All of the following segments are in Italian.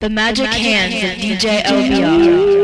The Magic Hands of DJ LBR.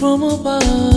From above.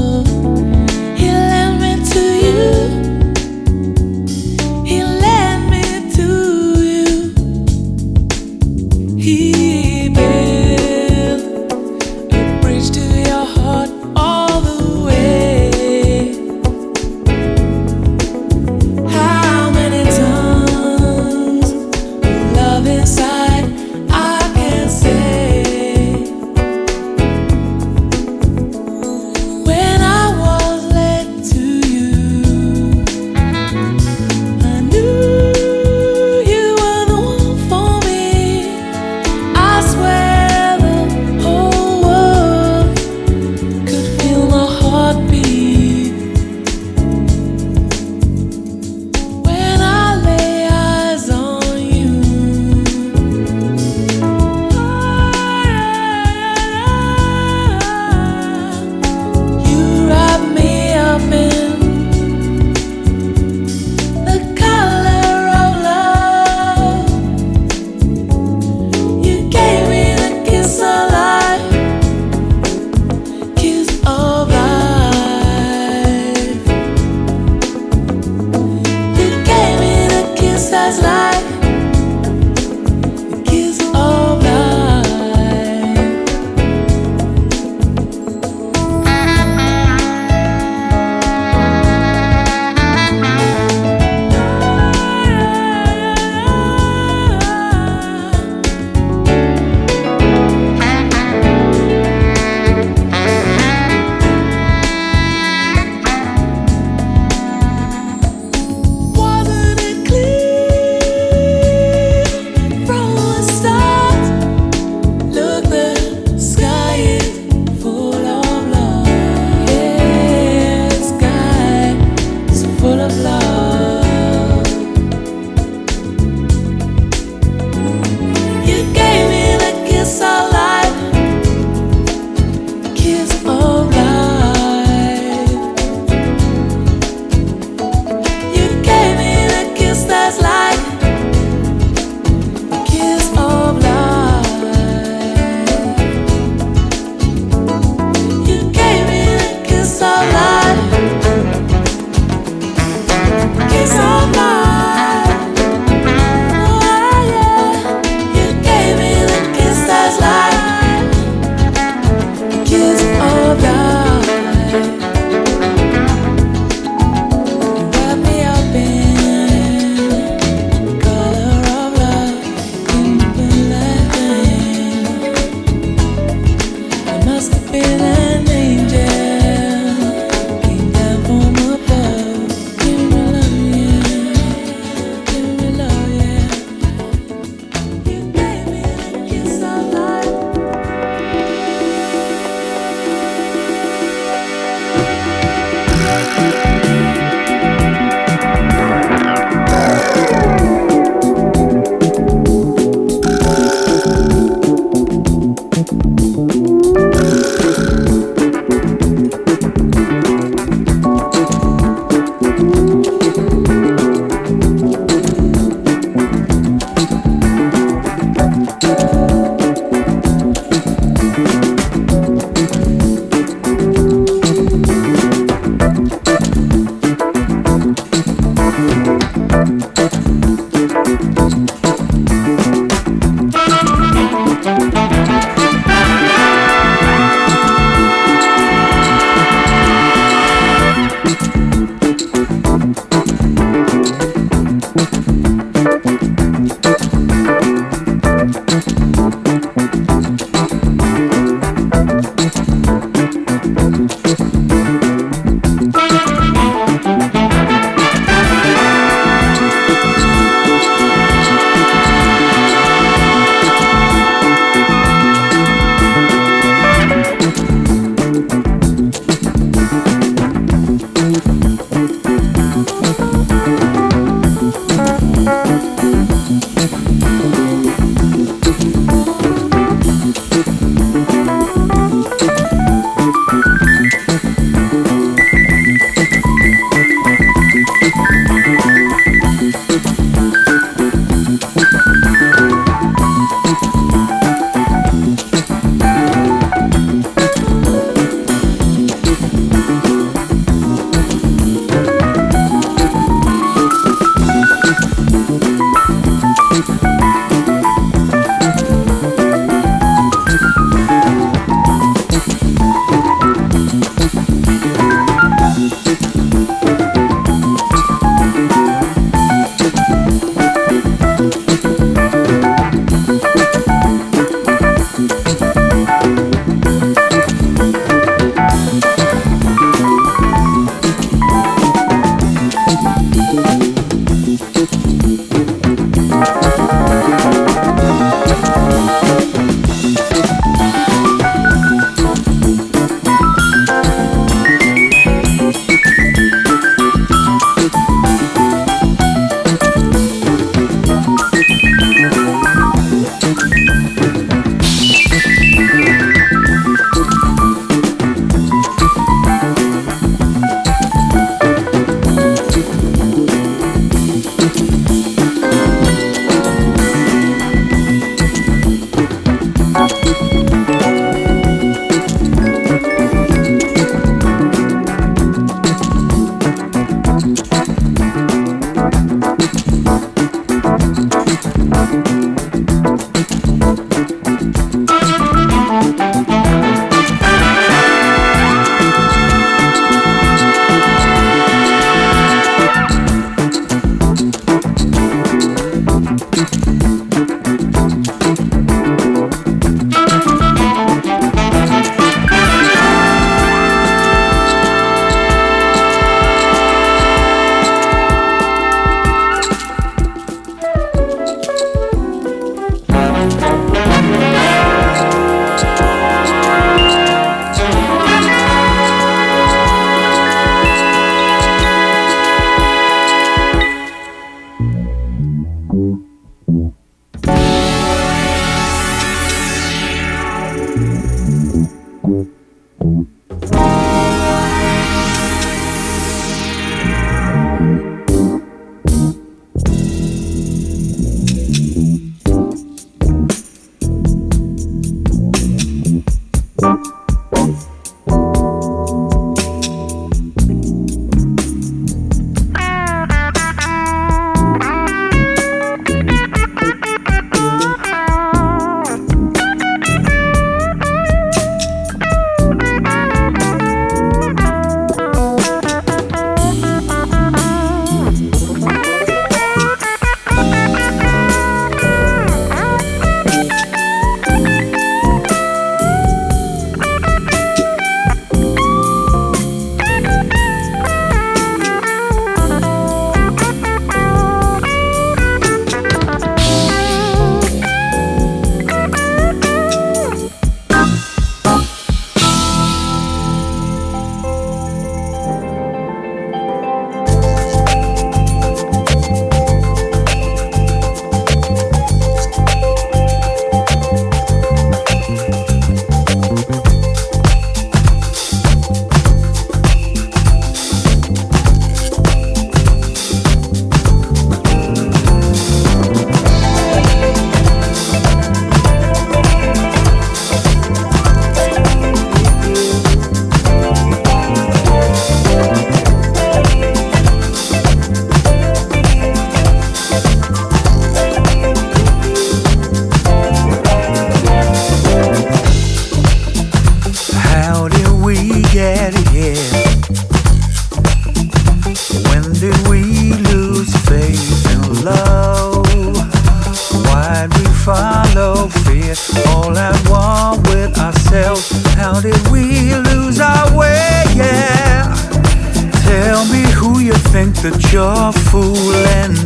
that you're fooling.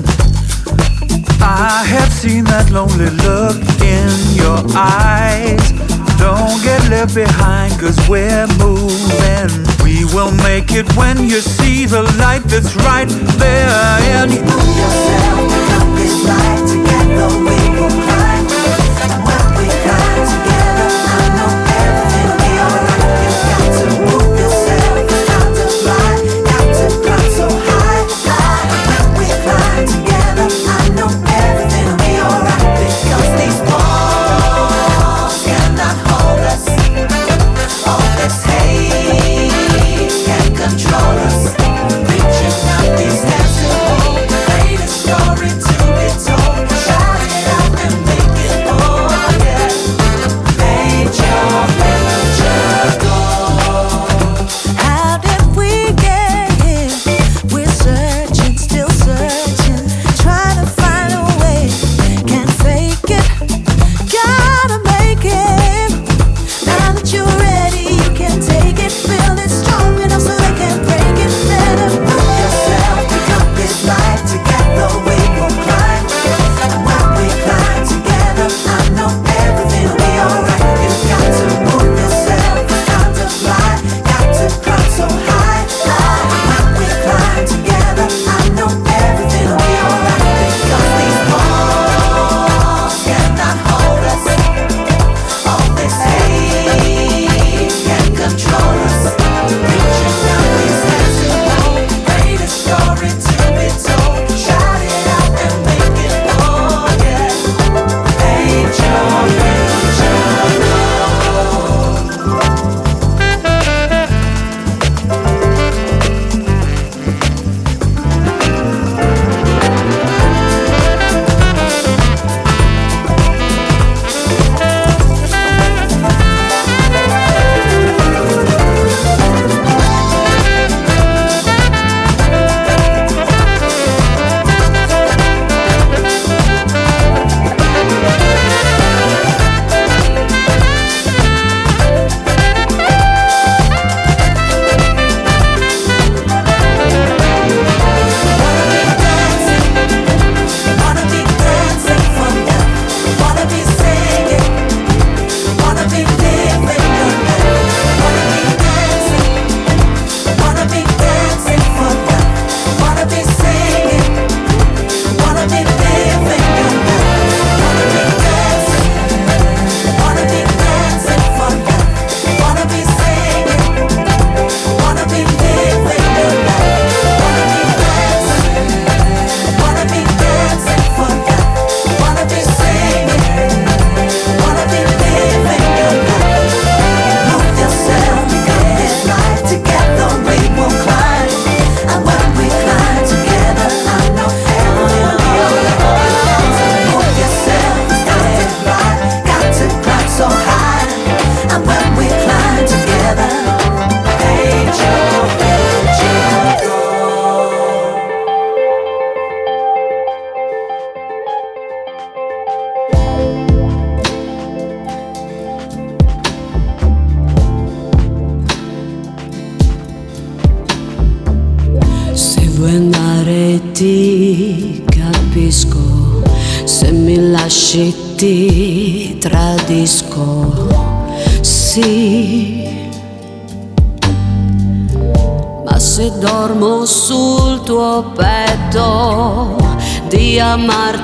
I have seen that lonely look in your eyes. Don't get left behind, cause we're moving. We will make it when you see the light that's right there. And you yourself, the right together.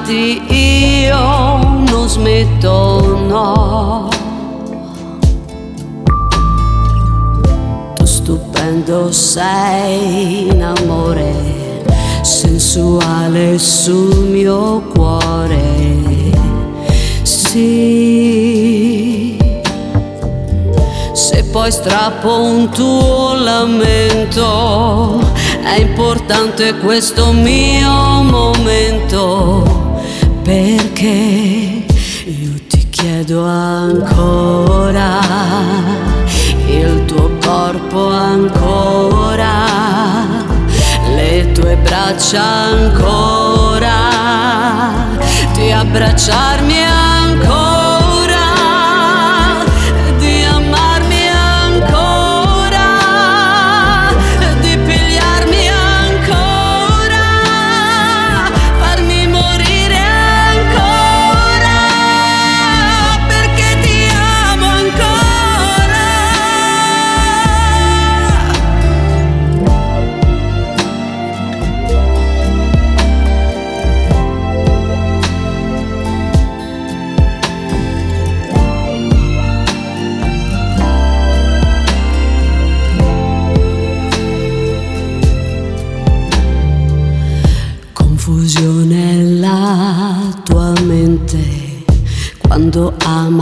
amarti io non smetto, no. Tu stupendo sei in amore, sensuale sul mio cuore. Sì. Se poi strappo un tuo lamento, è importante questo mio momento perché io ti chiedo ancora il tuo corpo ancora, le tue braccia ancora, di abbracciarmi ancora.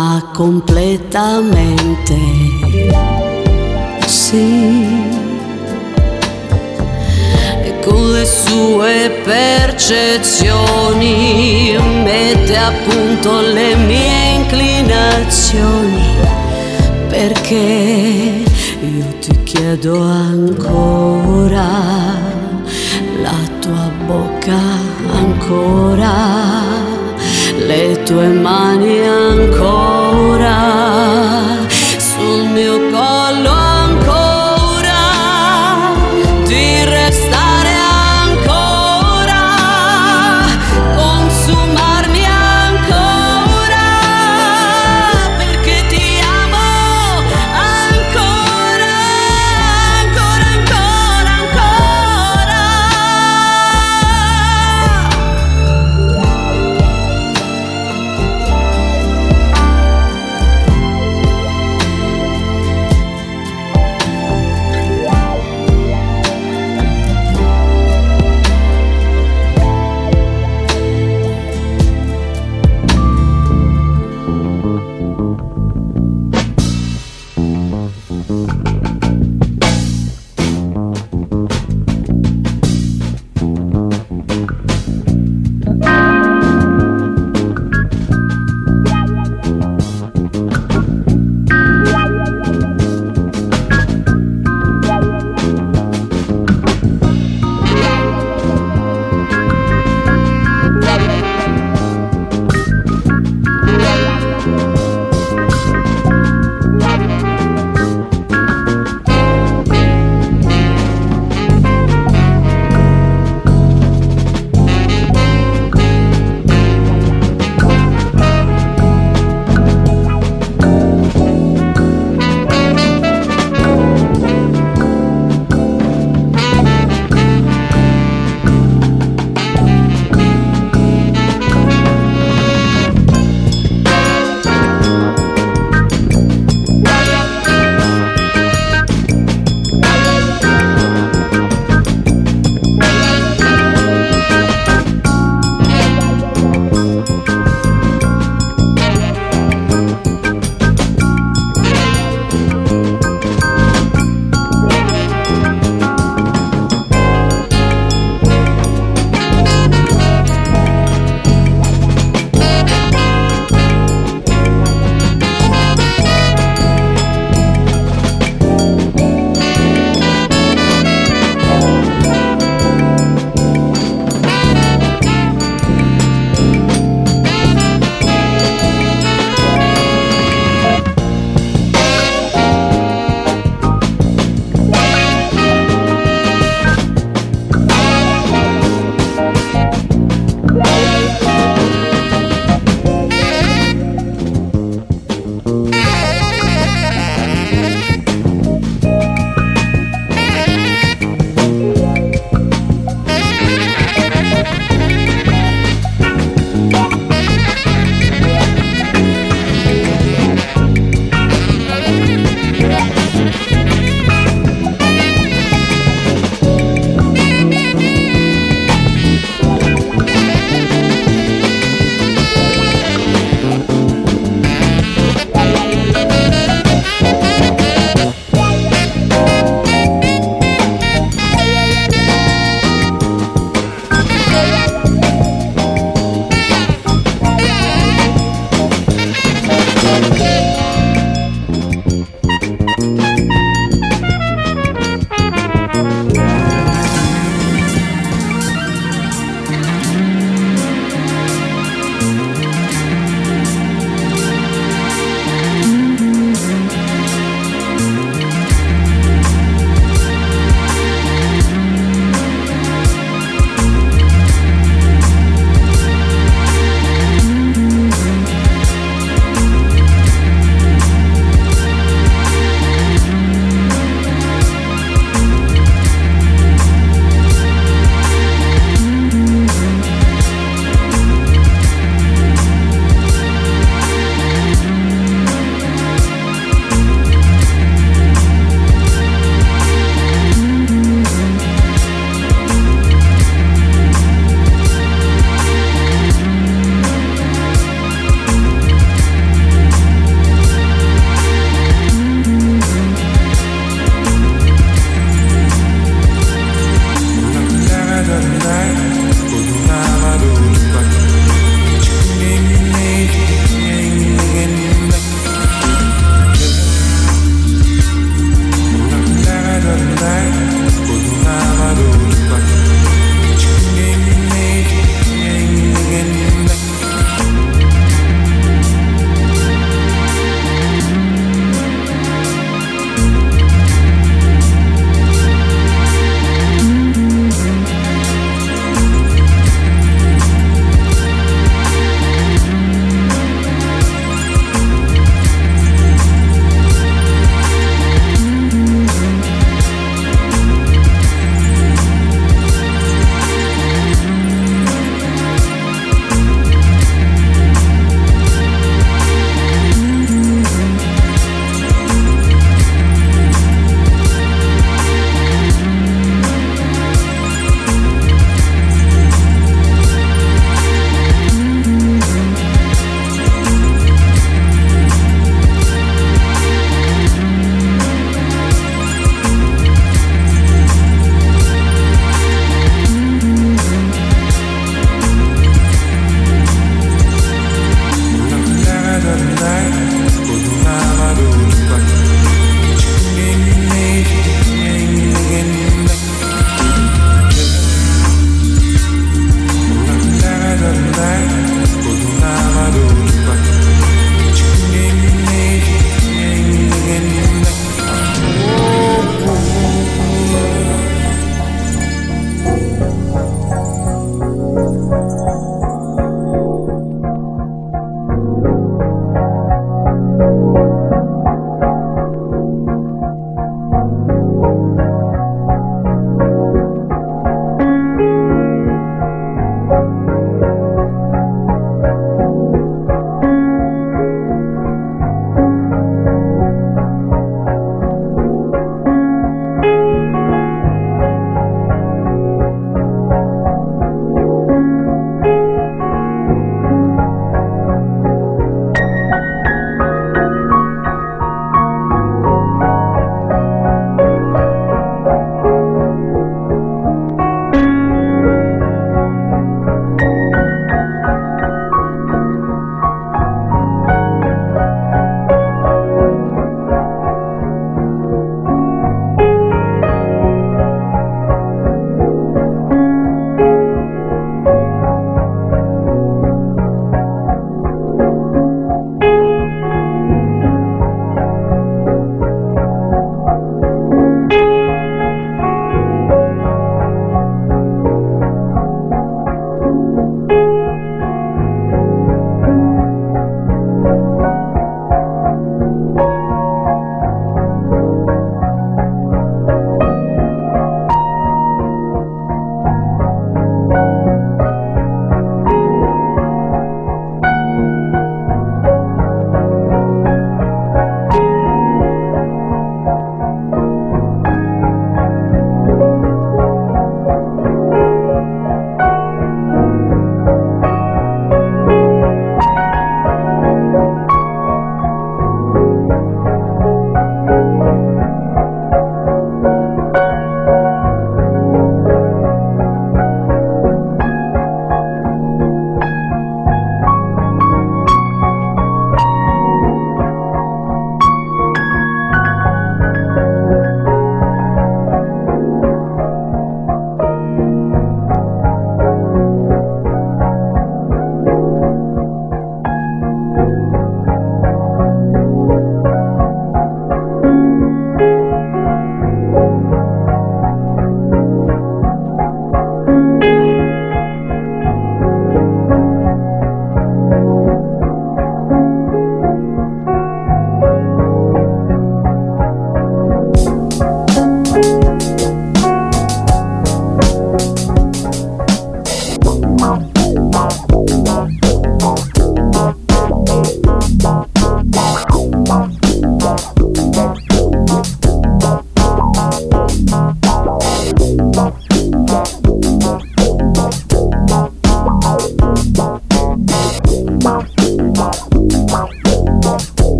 Ama completamente. Sì. E con le sue percezioni mette a punto le mie inclinazioni perché io ti chiedo ancora la tua bocca ancora le tue mani ancora sul mio collo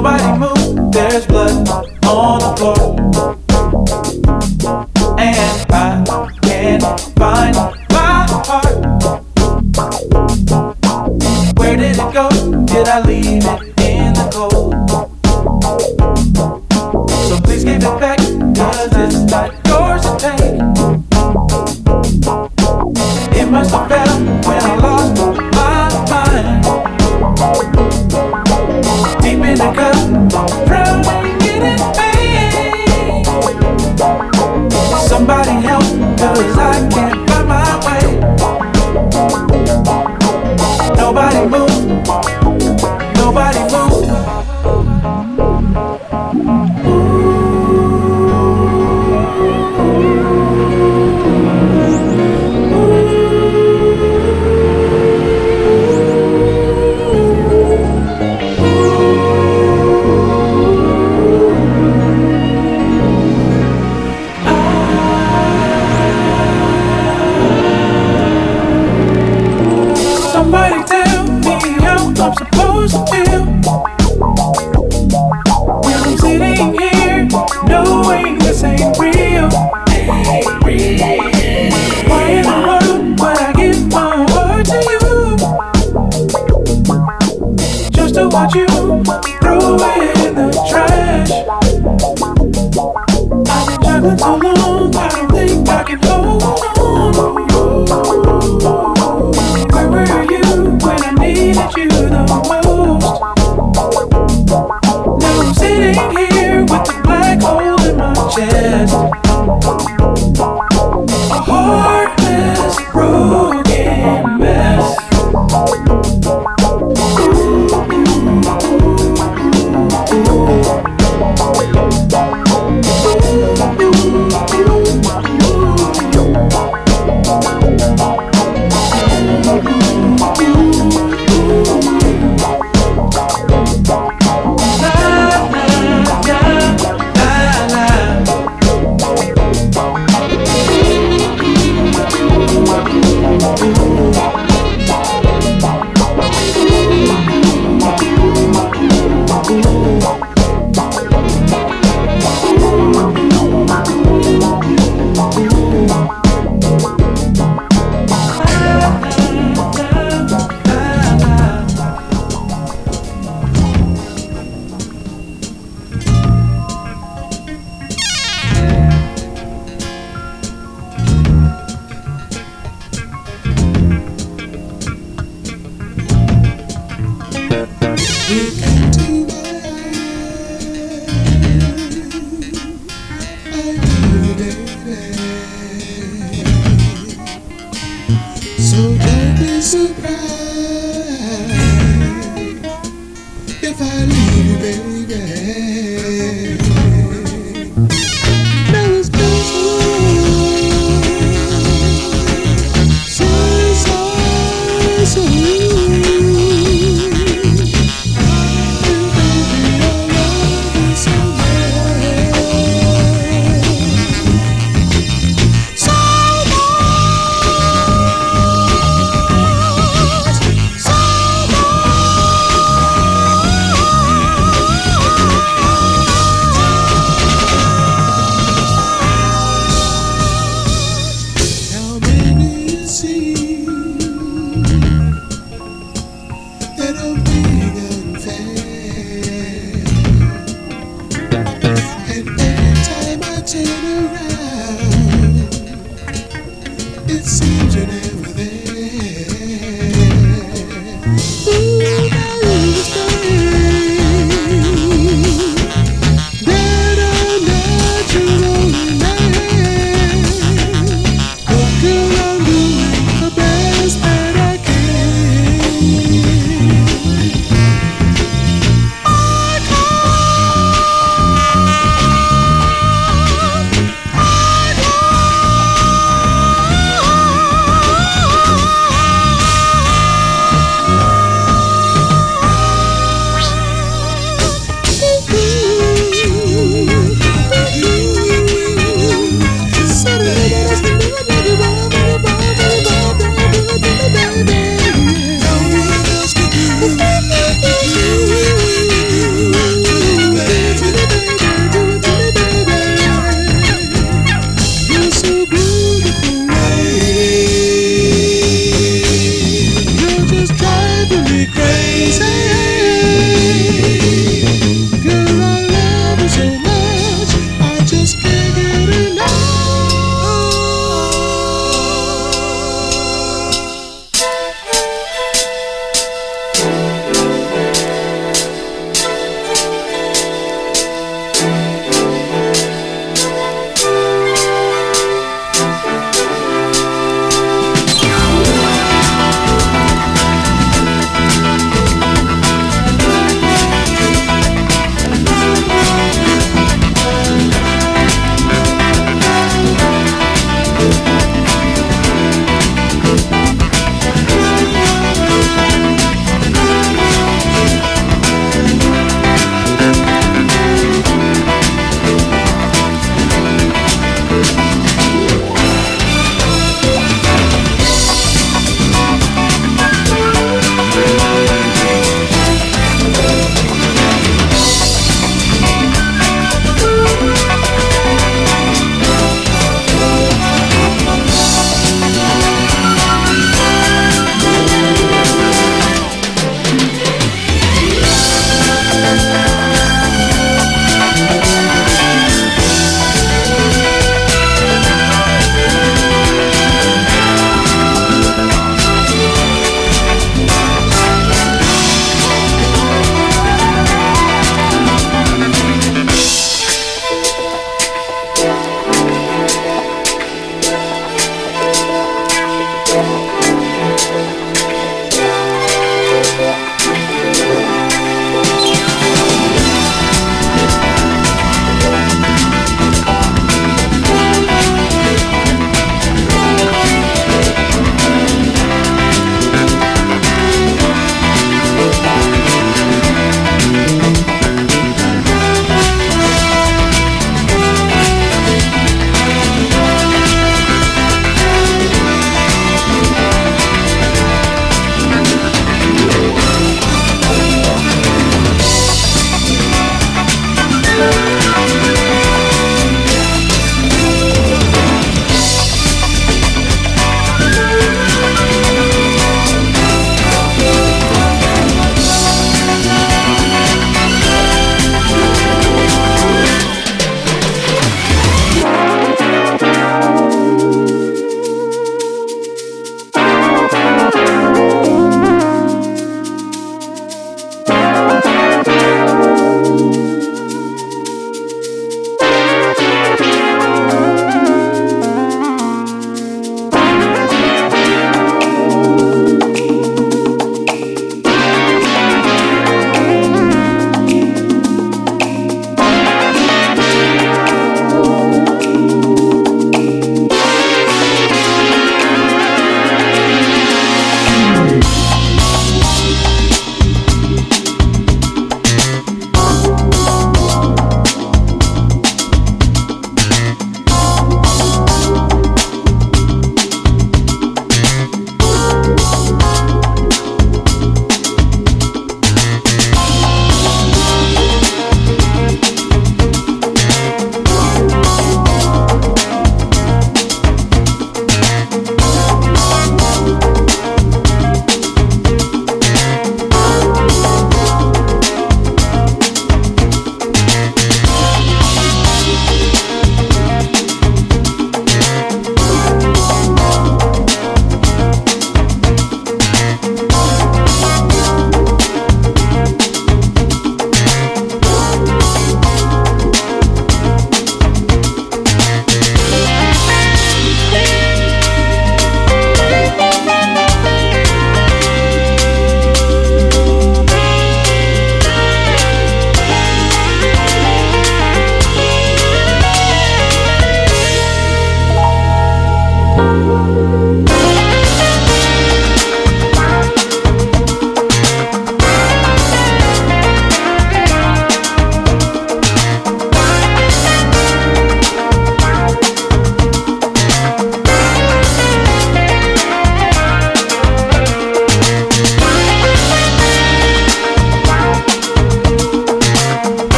Nobody move.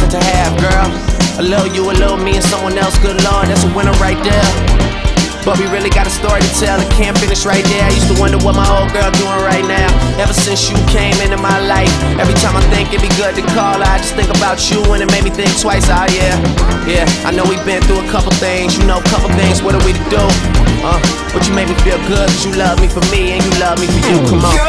Men to have, girl. A little you, a little me, and someone else, good lord, that's a winner right there. But we really got a story to tell, it can't finish right there. I used to wonder what my old girl doing right now. Ever since you came into my life, every time I think it'd be good to call her, I just think about you and it made me think twice. Oh yeah, yeah. I know we've been through a couple things, you know, couple things. What are we to do? Uh, but you made me feel good 'cause you love me for me and you love me for you. Come on. You're